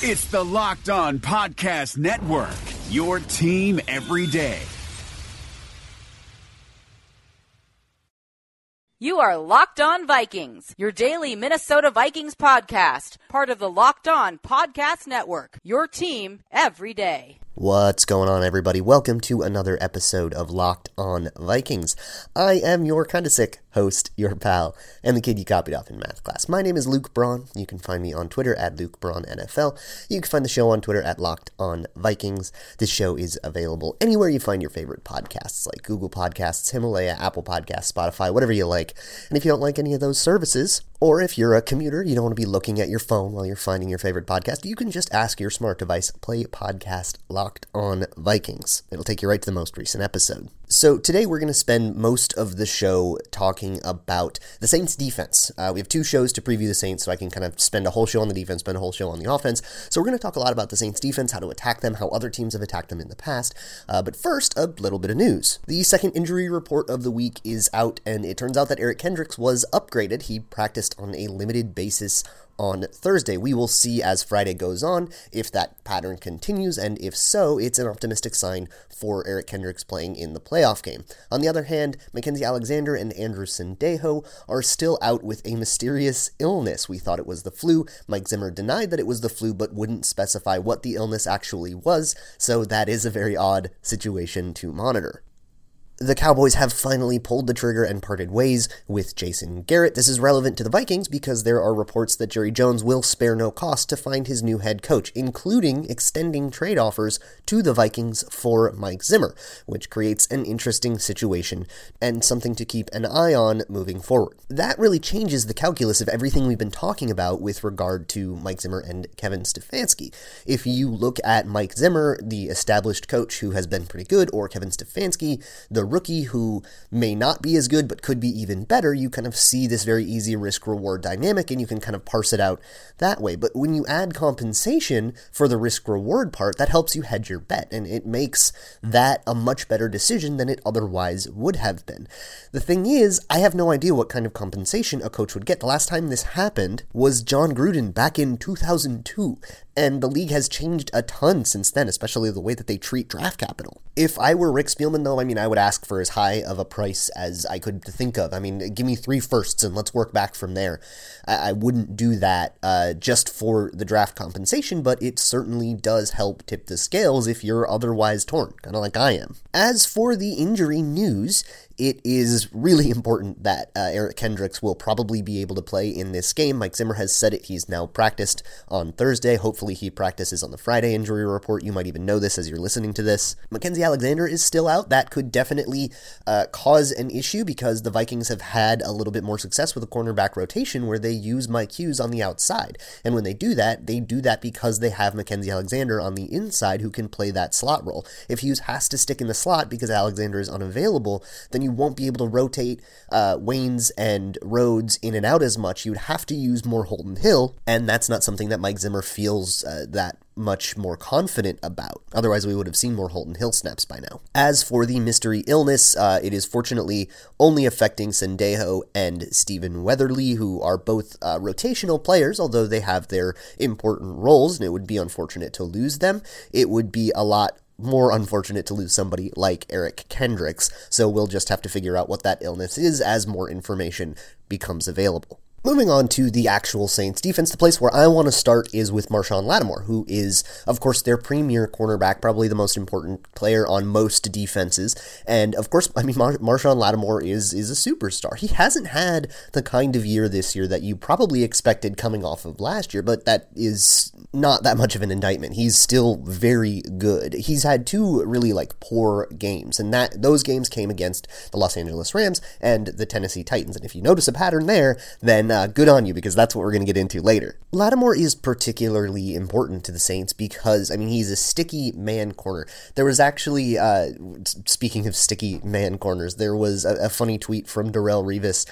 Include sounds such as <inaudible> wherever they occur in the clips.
It's the Locked On Podcast Network, your team every day. You are Locked On Vikings, your daily Minnesota Vikings podcast, part of the Locked On Podcast Network, your team every day. What's going on, everybody? Welcome to another episode of Locked On Vikings. I am your kind of sick host, your pal, and the kid you copied off in math class. My name is Luke Braun. You can find me on Twitter at Luke Braun NFL. You can find the show on Twitter at Locked On Vikings. This show is available anywhere you find your favorite podcasts, like Google Podcasts, Himalaya, Apple Podcasts, Spotify, whatever you like. And if you don't like any of those services, or if you're a commuter, you don't want to be looking at your phone while you're finding your favorite podcast, you can just ask your smart device, play podcast Locked On Vikings. It'll take you right to the most recent episode. So today we're going to spend most of the show talking about the Saints defense. Uh, we have two shows to preview the Saints, so I can kind of spend a whole show on the defense, spend a whole show on the offense. So we're going to talk a lot about the Saints defense, how to attack them, how other teams have attacked them in the past. Uh, but first, a little bit of news. The second injury report of the week is out, and it turns out that Eric Kendricks was upgraded. He practiced on a limited basis on Thursday. We will see as Friday goes on if that pattern continues, and if so, it's an optimistic sign for Eric Kendricks playing in the playoff game. On the other hand, Mackensie Alexander and Andrew Sendejo are still out with a mysterious illness. We thought it was the flu. Mike Zimmer denied that it was the flu, but wouldn't specify what the illness actually was, so that is a very odd situation to monitor the Cowboys have finally pulled the trigger and parted ways with Jason Garrett. This is relevant to the Vikings because there are reports that Jerry Jones will spare no cost to find his new head coach, including extending trade offers to the Vikings for Mike Zimmer, which creates an interesting situation and something to keep an eye on moving forward. That really changes the calculus of everything we've been talking about with regard to Mike Zimmer and Kevin Stefanski. If you look at Mike Zimmer, the established coach who has been pretty good, or Kevin Stefanski, the rookie who may not be as good but could be even better, you kind of see this very easy risk reward dynamic and you can kind of parse it out that way. But when you add compensation for the risk reward part, that helps you hedge your bet and it makes that a much better decision than it otherwise would have been. The thing is, I have no idea what kind of compensation a coach would get. The last time this happened was Jon Gruden back in 2002 and the league has changed a ton since then, especially the way that they treat draft capital. If I were Rick Spielman, though, I mean, I would ask for as high of a price as I could think of. I mean, give me three firsts and let's work back from there. I, I wouldn't do that uh, just for the draft compensation, but it certainly does help tip the scales if you're otherwise torn, kind of like I am. As for the injury news, it is really <laughs> important that uh, Eric Kendricks will probably be able to play in this game. Mike Zimmer has said it. He's now practiced on Thursday. Hopefully, he practices on the Friday injury report. You might even know this as you're listening to this. Mackensie Alexander is still out. That could definitely uh, cause an issue because the Vikings have had a little bit more success with a cornerback rotation where they use Mike Hughes on the outside. And when they do that, they do that because they have Mackensie Alexander on the inside who can play that slot role. If Hughes has to stick in the slot because Alexander is unavailable, then you you won't be able to rotate uh, Waynes and Rhodes in and out as much. You'd have to use more Holton Hill, and that's not something that Mike Zimmer feels uh, that much more confident about. Otherwise, we would have seen more Holton Hill snaps by now. As for the mystery illness, uh, it is fortunately only affecting Sendejo and Stephen Weatherly, who are both uh, rotational players, although they have their important roles, and it would be unfortunate to lose them. It would be a lot more unfortunate to lose somebody like Eric Kendricks, so we'll just have to figure out what that illness is as more information becomes available. Moving on to the actual Saints defense, the place where I want to start is with Marshon Lattimore, who is, of course, their premier cornerback, probably the most important player on most defenses. And of course, I mean, Mar- Marshon Lattimore is is a superstar. He hasn't had the kind of year this year that you probably expected coming off of last year, but that is not that much of an indictment. He's still very good. He's had two really like poor games, and that those games came against the Los Angeles Rams and the Tennessee Titans. And if you notice a pattern there, then uh, good on you because that's what we're going to get into later. Lattimore is particularly important to the Saints because, I mean, he's a sticky man corner. There was actually, uh, speaking of sticky man corners, there was a, a, funny tweet from Darrelle Revis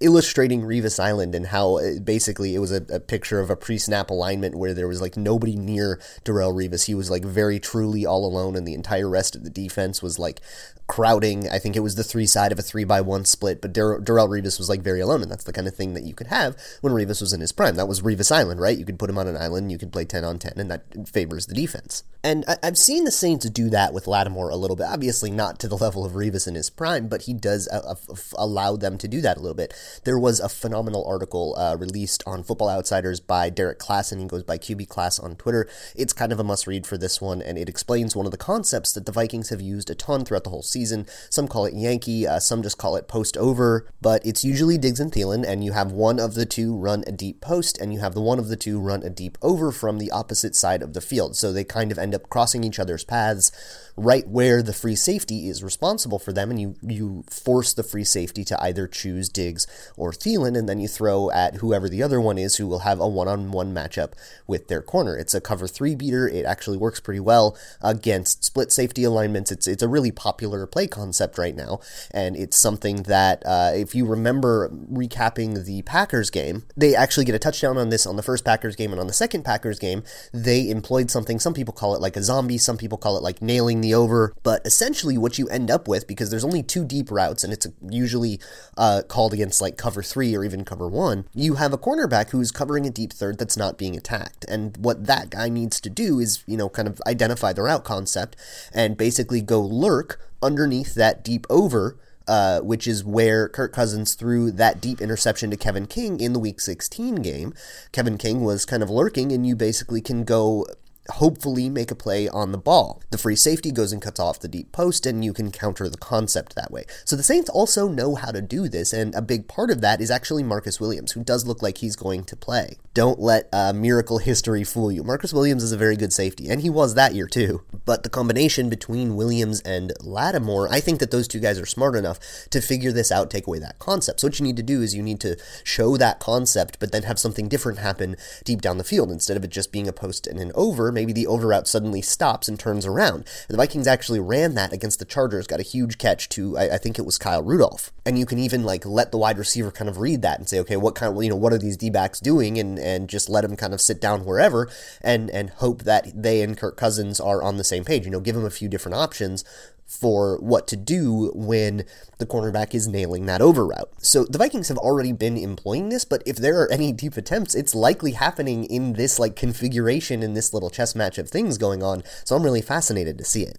illustrating Revis Island and how uh, basically it was a, a picture of a pre snap alignment where there was like nobody near Darrelle Revis. He was like very truly all alone, and the entire rest of the defense was like crowding. I think it was the three side of a three by one split, but Dar- Darrelle Revis was like very alone, and that's the kind of thing that you could have when Revis was in his prime. That was Revis Island, right? You could put him on an island, you could play 10 on 10, and that favors the defense. And I- have seen the Saints do that with Lattimore a little bit. Obviously, not to the <laughs> level of Revis in his prime, but he does uh, uh, allow them to do that a little bit. There was a phenomenal article uh, released on Football Outsiders by Derrik Klassen. He goes by QB Klass on Twitter. It's kind of a must read for this one, and it explains one of the concepts that the Vikings have used a ton throughout the whole season. Some call it Yankee, uh, some just call it post over, but it's usually Diggs and Thielen, and you have one of the two run a deep post, and you have the one of the two run a deep over from the opposite side of the field. So they kind of end up crossing each other's paths right where the free safety is responsible for them, and you, you force the free safety to either choose Diggs or Thielen, and then you throw at whoever the other one is who will have a one on one matchup with their corner. It's a cover three beater. It actually works pretty well against split safety alignments. It's, it's a really popular play concept right now, and it's something that, uh, if you remember recapping the Packers game, they actually get a touchdown on this on the first Packers game, and on the second Packers game, they employed something. Some people call it like a zombie, some people call it like nailing the over. But essentially, what you end up with, because there's only two deep routes, and it's usually uh, called against like cover three or even cover one, you have a cornerback who's covering a deep third that's not being attacked. And what that guy needs to do is, you know, kind of identify the route concept and basically go lurk underneath that deep over. Uh, which is where Kirk Cousins threw that deep interception to Kevin King in the Week 16 game. Kevin King was kind of lurking, and you basically can go hopefully make a play on the ball. The free safety goes and cuts off the deep post, and you can counter the concept that way. So the Saints also know how to do this, and a big part of that is actually Marcus Williams, who does look like he's going to play. Don't let uh, miracle history fool you. Marcus Williams is a very good safety, and he was that year too. But the combination between Williams and Lattimore, I think that those two guys are smart enough to figure this out, take away that concept. So what you need to do is you need to show that concept, but then have something different happen deep down the field instead of it just being a post and an over maybe the over route suddenly stops and turns around. The Vikings actually ran that against the Chargers, got a huge catch to, I, I think it was Kyle Rudolph. And you can even like let the wide receiver kind of read that and say, okay, what kind of, you know, what are these D backs doing? And, and just let them kind of sit down wherever and, and hope that they and Kirk Cousins are on the same page. You know, give them a few different options for what to do when the cornerback is nailing that over route. So the Vikings have already been employing this, but if there are any deep attempts, it's likely happening in this like configuration in this little chess match of things going on. So I'm really fascinated to see it.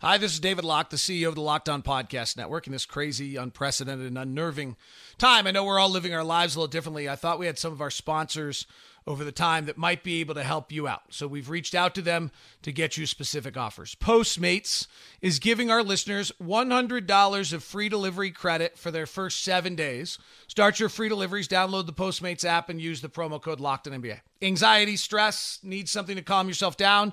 Hi, this is David Locke, the CEO of the Locked On Podcast Network, in this crazy, unprecedented, and unnerving time. I know we're all living our lives a little differently. I thought we had some of our sponsors over the time that might be able to help you out. So we've reached out to them to get you specific offers. Postmates is giving our listeners $100 of free delivery credit for their first seven days. Start your free deliveries, download the Postmates app, and use the promo code LOCKEDONNBA. Anxiety, stress, need something to calm yourself down?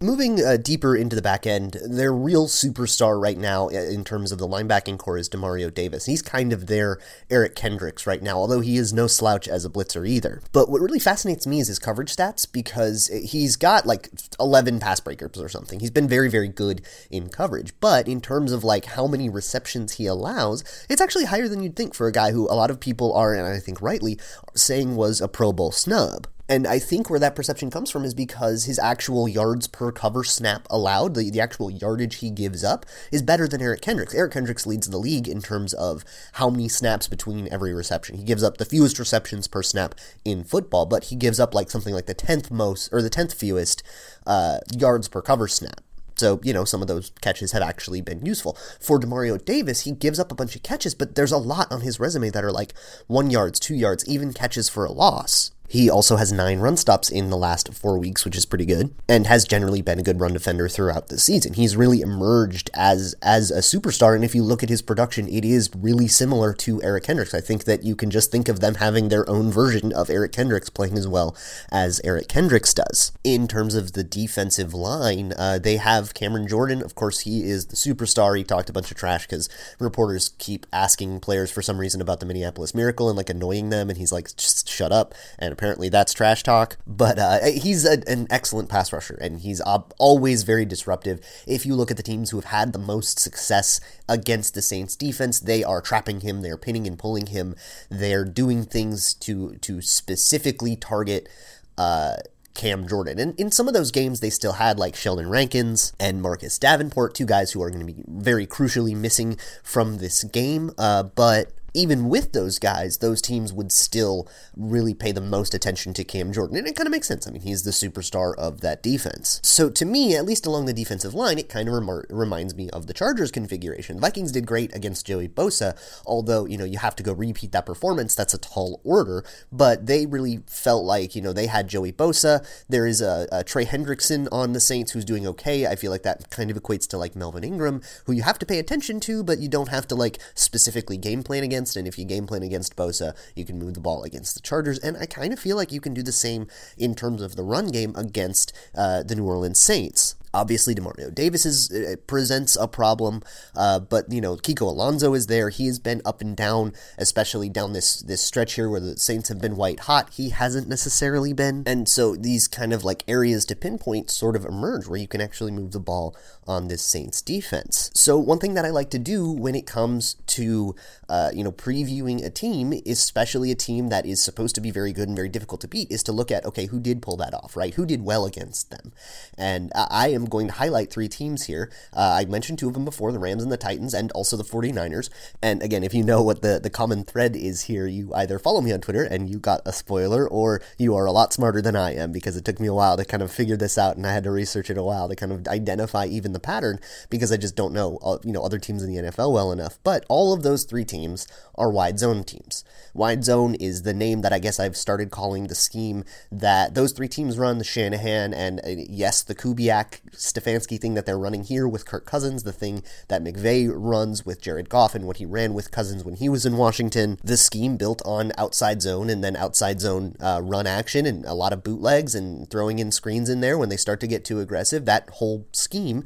Moving uh, deeper into the back end, their real superstar right now in terms of the linebacking corps is Demario Davis. He's kind of their Eric Kendricks right now, although he is no slouch as a blitzer either. But what really fascinates me is his coverage stats because he's got like 11 pass breakers or something. He's been very, very good in coverage. But in terms of like how many receptions he allows, it's actually higher than you'd think for a guy who a lot of people are, and I think rightly, saying was a Pro Bowl snub. And I think where that perception comes from is because his actual yards per cover snap allowed, the, the actual yardage he gives up, is better than Eric Kendricks. Eric Kendricks leads the league in terms of how many snaps between every reception. He gives up the fewest receptions per snap in football, but he gives up like something like the 10th most, or the 10th fewest uh, yards per cover snap. So, you know, some of those catches have actually been useful. For Demario Davis, he gives up a bunch of catches, but there's a lot on his resume that are like one yards, two yards, even catches for a loss. He also has nine run stops in the last four weeks, which is pretty good, and has generally been a good run defender throughout the season. He's really emerged as as a superstar, and if you look at his production, it is really similar to Eric Kendricks. I think that you can just think of them having their own version of Eric Kendricks playing as well as Eric Kendricks does. In terms of the defensive line, uh, they have Cameron Jordan. Of course, he is the superstar. He talked a bunch of trash because reporters keep asking players for some reason about the Minneapolis Miracle and like annoying them, and he's like, just shut up. And apparently that's trash talk. But uh, he's a, an excellent pass rusher, and he's ob- always very disruptive. If you look at the teams who have had the most success against the Saints defense, they are trapping him, they're pinning and pulling him, they're doing things to to specifically target. Uh, Cam Jordan. And in some of those games, they still had like Sheldon Rankins and Marcus Davenport, two guys who are going to be very crucially missing from this game. Uh, but even with those guys, those teams would still really pay the most attention to Cam Jordan. And it kind of makes sense. I mean, he's the superstar of that defense. So to me, at least along the defensive line, it kind of rem- reminds me of the Chargers configuration. The Vikings did great against Joey Bosa, although, you know, you have to go repeat that performance. That's a tall order. But they really felt like, you know, they had Joey Bosa. There is a, a Trey Hendrickson on the Saints who's doing okay. I feel like that kind of equates to like Melvin Ingram, who you have to pay attention to, but you don't have to like specifically game plan against against. And if you game plan against Bosa, you can move the ball against the Chargers. And I kind of feel like you can do the same in terms of the run game against uh, the New Orleans Saints. Obviously, Demario Davis is, uh, presents a problem, uh, but you know Kiko Alonso is there. He has been up and down, especially down this this stretch here where the Saints have been white hot. He hasn't necessarily been, and so these kind of like areas to pinpoint sort of emerge where you can actually move the ball on this Saints defense. So one thing that I like to do when it comes to uh, you know previewing a team, especially a team that is supposed to be very good and very difficult to beat, is to look at okay who did pull that off, right? Who did well against them, and I am going to highlight three teams here. Uh, I mentioned two of them before the Rams and the Titans, and also the 49ers. And again, if you know what the, the common thread is here, you either follow me on Twitter and you got a spoiler, or you are a lot smarter than I am because it took me a while to kind of figure this out and I had to research it a while to kind of identify even the pattern because I just don't know, uh, you know, other teams in the NFL well enough. But all of those three teams are wide zone teams. Wide zone is the name that I guess I've started calling the scheme that those three teams run the Shanahan and uh, yes, the Kubiak Stefanski thing that they're running here with Kirk Cousins, the thing that McVay runs with Jared Goff and what he ran with Cousins when he was in Washington. The scheme built on outside zone and then outside zone uh, run action and a lot of bootlegs and throwing in screens in there when they start to get too aggressive. That whole scheme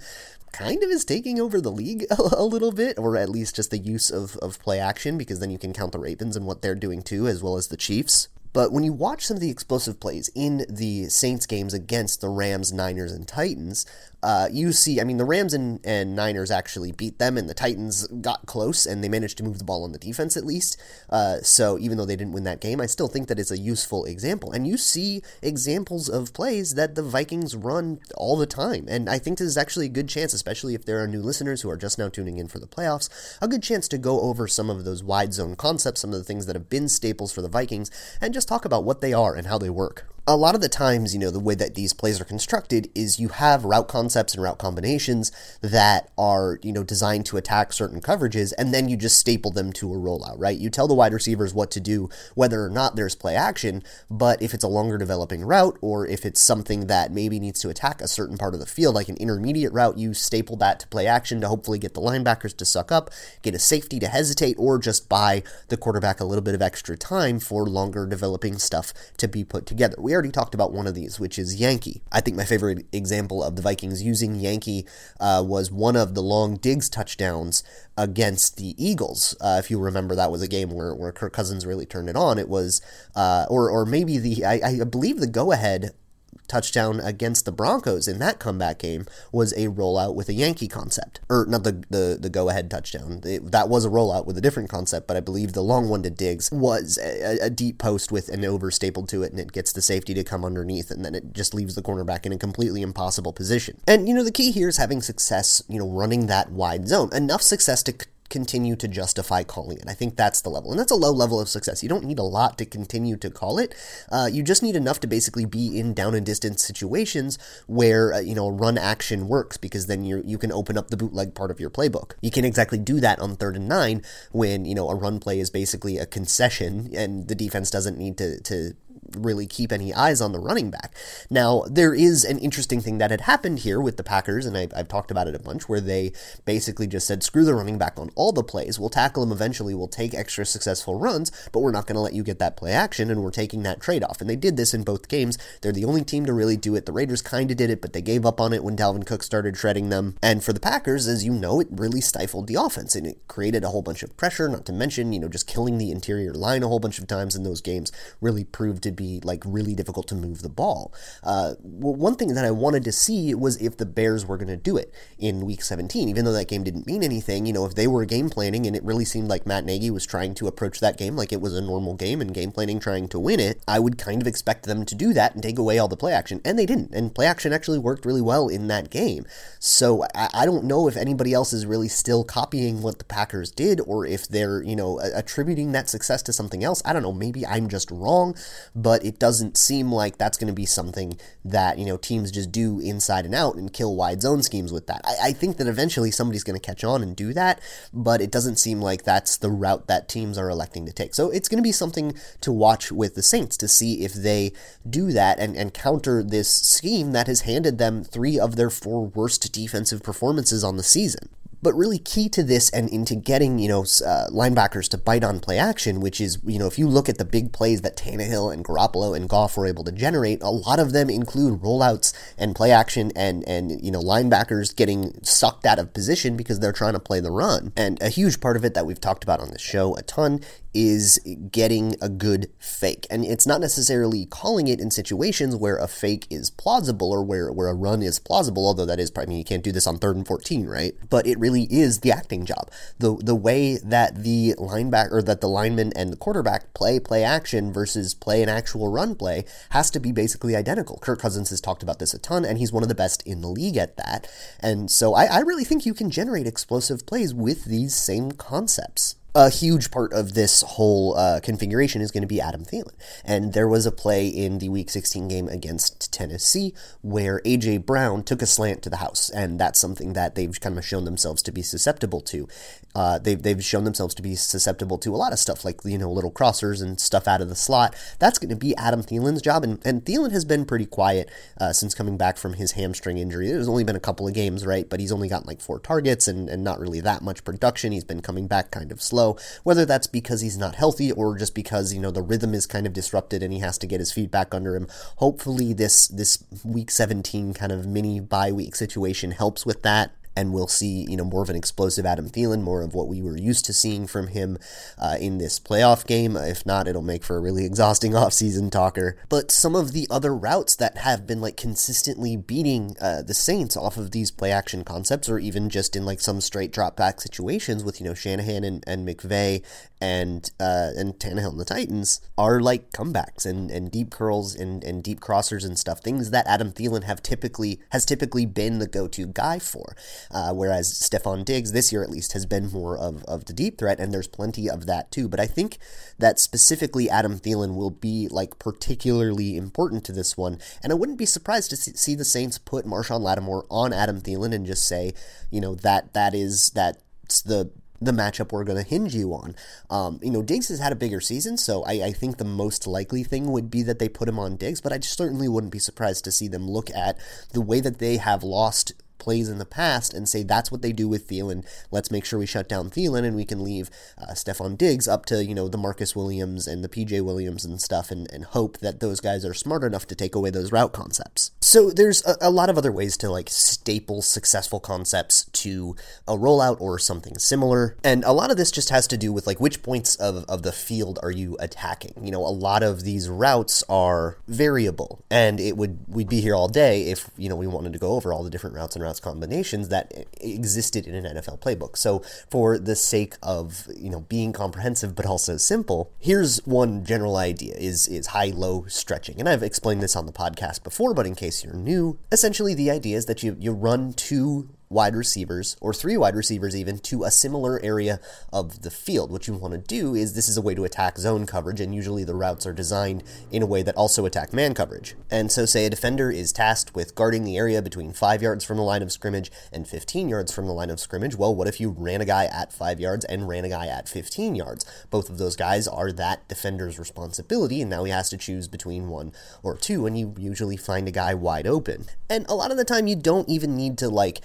kind of is taking over the league <laughs> a, a, little bit, or at least just the use of, of play action, because then you can count the Ravens and what they're doing too, as well as the Chiefs. But when you watch some of the explosive plays in the Saints games against the Rams, Niners, and Titans, uh, you see, I mean, the Rams and, and Niners actually beat them, and the Titans got close, and they managed to move the ball on the defense at least. Uh, so even though they didn't win that game, I still think that it's a useful example. And you see examples of plays that the Vikings run all the time. And I think this is actually a good chance, especially if there are new listeners who are just now tuning in for the playoffs, a good chance to go over some of those wide zone concepts, some of the things that have been staples for the Vikings, and just talk about what they are and how they work a lot of the times, you know, the way that these plays are constructed is you have route concepts and route combinations that are, you know, designed to attack certain coverages, and then you just staple them to a rollout, right? You tell the wide receivers what to do, whether or not there's play action, but if it's a longer developing route, or if it's something that maybe needs to attack a certain part of the field, like an intermediate route, you staple that to play action to hopefully get the linebackers to suck up, get a safety to hesitate, or just buy the quarterback a little bit of extra time for longer developing stuff to be put together. We we already talked about one of these, which is Yankee. I think my favorite example of the Vikings using Yankee uh, was one of the long Diggs touchdowns against the Eagles. Uh, if you remember, that was a game where, where Kirk Cousins really turned it on. It was, uh, or or maybe the I, I believe the go ahead touchdown against the Broncos in that comeback game was a rollout with a Yankee concept, or not the the, the go ahead touchdown. It, that was a rollout with a different concept, but I believe the long one to Diggs was a, a deep post with an over stapled to it, and it gets the safety to come underneath, and then it just leaves the cornerback in a completely impossible position. And you know the key here is having success, you know, running that wide zone, enough success to continue to justify calling it. I think that's the level. And that's a low level of success. You don't need a lot to continue to call it. Uh, you just need enough to basically be in down and distance situations where, uh, you know, run action works because then you you can open up the bootleg part of your playbook. You can exactly do that on third and nine when, you know, a run play is basically a concession and the defense doesn't need to, to really keep any eyes on the running back. Now, there is an interesting thing that had happened here with the Packers, and I, I've talked about it a bunch, where they basically just said, screw the running back on all the plays. We'll tackle him eventually. We'll take extra successful runs, but we're not going to let you get that play action, and we're taking that trade off. And they did this in both games. They're the only team to really do it. The Raiders kind of did it, but they gave up on it when Dalvin Cook started shredding them. And for the Packers, as you know, it really stifled the offense and it created a whole bunch of pressure, not to mention, you know, just killing the interior line a whole bunch of times in those games really proved to be like really difficult to move the ball. Uh, well, one thing that I wanted to see was if the Bears were going to do it in week 17, even though that game didn't mean anything, you know, if they were game planning and it really seemed like Matt Nagy was trying to approach that game like it was a normal game and game planning trying to win it, I would kind of expect them to do that and take away all the play action. And they didn't. And play action actually worked really well in that game. So I, I don't know if anybody else is really still copying what the Packers did or if they're, you know, attributing that success to something else. I don't know. Maybe I'm just wrong, but it doesn't seem like that's going to be something that, you know, teams just do inside and out and kill wide zone schemes with that. I, I think that eventually somebody's going to catch on and do that, but it doesn't seem like that's the route that teams are electing to take. So it's going to be something to watch with the Saints to see if they do that and, and counter this scheme that has handed them three of their four worst defensive performances on the season. But really key to this and into getting, you know, uh, linebackers to bite on play action, which is, you know, if you look at the big plays that Tannehill and Garoppolo and Goff were able to generate, a lot of them include rollouts and play action and, and, you know, linebackers getting sucked out of position because they're trying to play the run. And a huge part of it that we've talked about on this show a ton is getting a good fake. And it's not necessarily calling it in situations where a fake is plausible or where, where a run is plausible, although that is, I mean, you can't do this on third and 14, right? But it really is the acting job. The, the way that the linebacker, or that the lineman and the quarterback play play action versus play an actual run play has to be basically identical. Kirk Cousins has talked about this a ton, and he's one of the best in the league at that. And so I, I really think you can generate explosive plays with these same concepts a huge part of this whole uh, configuration is going to be Adam Thielen. And there was a play in the Week 16 game against Tennessee where A.J. Brown took a slant to the house. And that's something that they've kind of shown themselves to be susceptible to. Uh, they've, they've shown themselves to be susceptible to a lot of stuff, like, you know, little crossers and stuff out of the slot. That's going to be Adam Thielen's job. And, and Thielen has been pretty quiet uh, since coming back from his hamstring injury. There's only been a couple of games, right? But he's only gotten like four targets and, and not really that much production. He's been coming back kind of slow slow, whether that's because he's not healthy or just because, you know, the rhythm is kind of disrupted and he has to get his feet back under him. Hopefully this this week 17 kind of mini bye week situation helps with that and we'll see, you know, more of an explosive Adam Thielen, more of what we were used to seeing from him uh, in this playoff game. If not, it'll make for a really exhausting <laughs> offseason talker. But some of the other routes that have been like consistently beating uh, the Saints off of these play action concepts, or even just in like some straight drop back situations with, you know, Shanahan and, and McVay and uh, and Tannehill and the Titans are like comebacks and, and deep curls and, and deep crossers and stuff, things that Adam Thielen have typically has typically been the go to guy for. Uh, whereas Stefon Diggs, this year at least, has been more of, of the deep threat, and there's plenty of that too. But I think that specifically Adam Thielen will be like particularly important to this one. And I wouldn't be surprised to see the Saints put Marshon Lattimore on Adam Thielen and just say, you know, that that is that's the the matchup we're going to hinge you on. Um, you know, Diggs has had a bigger season, so I, I, think the most likely thing would be that they put him on Diggs, but I certainly wouldn't be surprised to see them look at the way that they have lost plays in the past and say that's what they do with Thielen. Let's make sure we shut down Thielen and we can leave uh, Stefon Diggs up to, you know, the Marcus Williams and the PJ Williams and stuff and, and hope that those guys are smart enough to take away those route concepts. So there's a, a lot of other ways to like staple successful concepts to a rollout or something similar. And a lot of this just has to do with like which points of, of the field are you attacking? You know, a lot of these routes are variable and it would, we'd be here all day if, you know, we wanted to go over all the different routes and routes combinations that existed in an NFL playbook. So, for the sake of you know being comprehensive but also simple, here's one general idea: is is high low stretching, and I've explained this on the podcast before, but in case you're new, essentially the idea is that you you run two wide receivers or three wide receivers even to a similar area of the field. What you want to do is this is a way to attack zone coverage, and usually the routes are designed in a way that also attack man coverage. And so, say a defender is tasked with guarding the area between five yards from the line of scrimmage and 15 yards from the line of scrimmage. Well, what if you ran a guy at five yards and ran a guy at 15 yards? Both of those guys are that defender's responsibility, and now he has to choose between one or two, and you usually find a guy wide open. And a lot of the time, you don't even need to like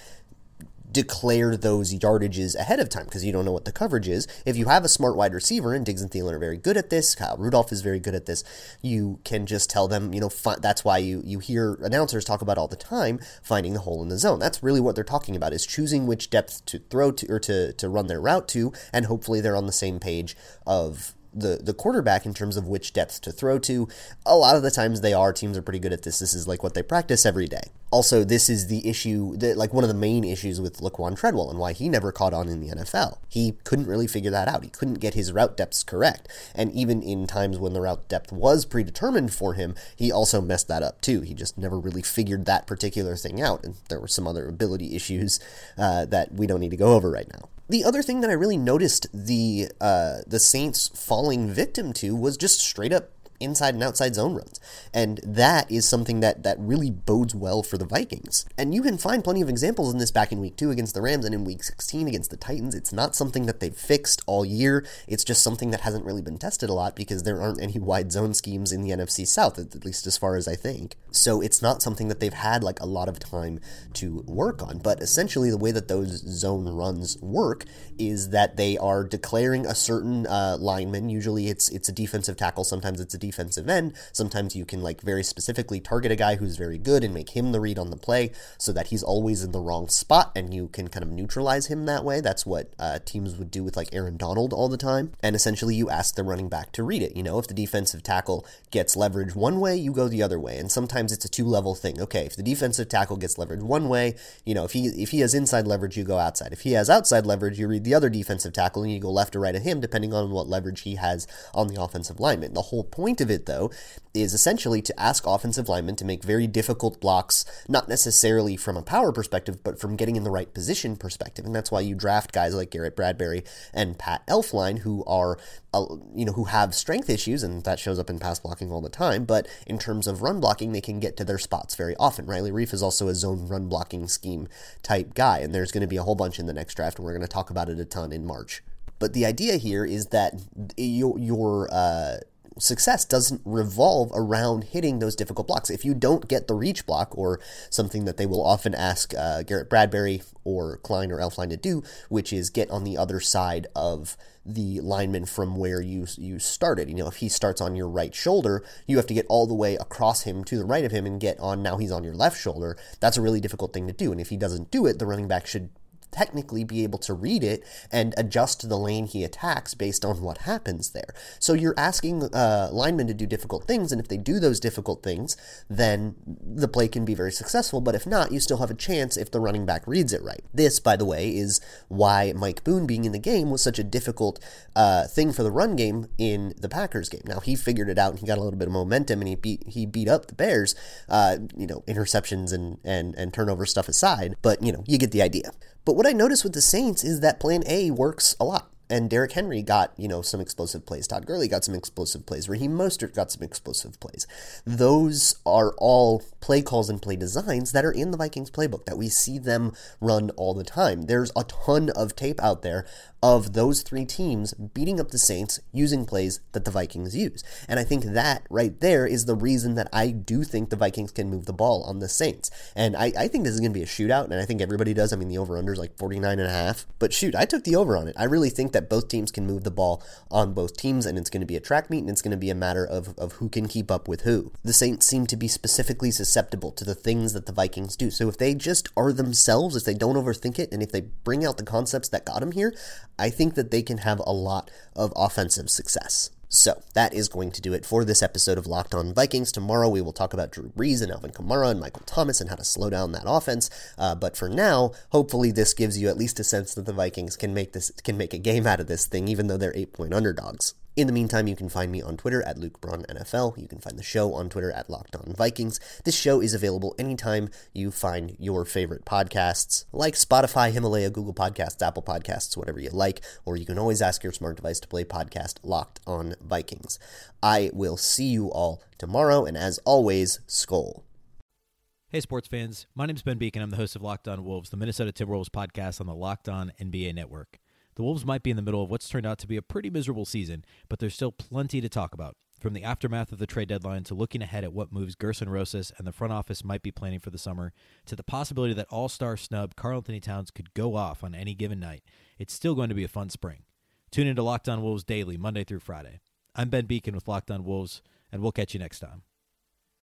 declare those yardages ahead of time because you don't know what the coverage is. If you have a smart wide receiver, and Diggs and Thielen are very good at this, Kyle Rudolph is very good at this, you can just tell them, you know, fi- that's why you, you hear announcers talk about all the time finding the hole in the zone. That's really what they're talking about is choosing which depth to throw to or to, to run their route to, and hopefully they're on the same page of the the quarterback in terms of which depth to throw to. A lot of the times they are. Teams are pretty good at this. This is like what they practice every day. Also, this is the issue that like one of the main issues with Laquan Treadwell and why he never caught on in the NFL. He couldn't really figure that out. He couldn't get his route depths correct. And even in times when the route depth was predetermined for him, he also messed that up too. He just never really figured that particular thing out. And there were some other ability issues uh, that we don't need to go over right now the other thing that I really noticed the uh, the Saints falling victim to was just straight up inside and outside zone runs. And that is something that, that really bodes well for the Vikings. And you can find plenty of examples in this back in week two against the Rams and in week 16 against the Titans. It's not something that they've fixed all year. It's just something that hasn't really been tested a lot because there aren't any wide zone schemes in the NFC South, at least as far as I think. So it's not something that they've had like a lot of time to work on. But essentially, the way that those zone runs work is that they are declaring a certain uh, lineman. Usually, it's it's a defensive tackle. Sometimes it's a defensive end. Sometimes you can like very specifically target a guy who's very good and make him the read on the play so that he's always in the wrong spot and you can kind of neutralize him that way. That's what uh, teams would do with like Aaron Donald all the time. And essentially, you ask the running back to read it. You know, if the defensive tackle gets leverage one way, you go the other way. And sometimes it's a two level thing. Okay, if the defensive tackle gets leverage one way, you know, if he if he has inside leverage, you go outside. If he has outside leverage, you read the other defensive tackle and you go left or right of him, depending on what leverage he has on the offensive lineman. The whole point of it, though, is essentially to ask offensive linemen to make very difficult blocks, not necessarily from a power perspective, but from getting in the right position perspective. And that's why you draft guys like Garrett Bradbury and Pat Elflein, who are, uh, you know, who have strength issues, and that shows up in pass blocking all the time. But in terms of run blocking, they can get to their spots very often. Riley Reiff is also a zone run blocking scheme type guy, and there's going to be a whole bunch in the next draft, and we're going to talk about it a ton in March. But the idea here is that your your uh, success doesn't revolve around hitting those difficult blocks. If you don't get the reach block, or something that they will often ask uh, Garrett Bradbury or Klein or Elflein to do, which is get on the other side of the lineman from where you you started. You know, if he starts on your right shoulder, you have to get all the way across him to the right of him and get on. Now he's on your left shoulder. That's a really difficult thing to do. And if he doesn't do it, the running back should technically be able to read it and adjust the lane he attacks based on what happens there. So you're asking uh, linemen to do difficult things, and if they do those difficult things, then the play can be very successful. But if not, you still have a chance if the running back reads it right. This, by the way, is why Mike Boone being in the game was such a difficult uh, thing for the run game in the Packers game. Now he figured it out and he got a little bit of momentum and he beat he beat up the Bears. Uh, you know, interceptions and and and turnover stuff aside, but you know you get the idea. But what I noticed with the Saints is that plan A works a lot. And Derrick Henry got, you know, some explosive plays. Todd Gurley got some explosive plays. Raheem Mostert got some explosive plays. Those are all play calls and play designs that are in the Vikings playbook that we see them run all the time. There's a ton of tape out there of those three teams beating up the Saints using plays that the Vikings use. And I think that right there is the reason that I do think the Vikings can move the ball on the Saints. And I, I think this is going to be a shootout, and I think everybody does. I mean, the over under is like 49 and a half. But shoot, I took the over on it. I really think that both teams can move the ball on both teams, and it's going to be a track meet, and it's going to be a matter of, of who can keep up with who. The Saints seem to be specifically susceptible to the things that the Vikings do. So if they just are themselves, if they don't overthink it, and if they bring out the concepts that got them here, I think that they can have a lot of offensive success. So that is going to do it for this episode of Locked On Vikings. Tomorrow we will talk about Drew Brees and Alvin Kamara and Michael Thomas and how to slow down that offense. Uh, but for now, hopefully this gives you at least a sense that the Vikings can make this can make a game out of this thing, even though they're eight point underdogs. In the meantime, you can find me on Twitter at Luke Braun NFL. You can find the show on Twitter at Locked On Vikings. This show is available anytime you find your favorite podcasts, like Spotify, Himalaya, Google Podcasts, Apple Podcasts, whatever you like, or you can always ask your smart device to play podcast Locked On Vikings. I will see you all tomorrow, and as always, Skol. Hey, sports fans. My name is Ben Beecken. I'm the host of Locked On Wolves, the Minnesota Timberwolves podcast on the Locked On NBA network. The Wolves might be in the middle of what's turned out to be a pretty miserable season, but there's still plenty to talk about. From the aftermath of the trade deadline to looking ahead at what moves Gerson Rosas and the front office might be planning for the summer, to the possibility that all star snub Karl-Anthony Towns could go off on any given night, it's still going to be a fun spring. Tune into Locked On Wolves daily, Monday through Friday. I'm Ben Beecken with Locked On Wolves, and we'll catch you next time.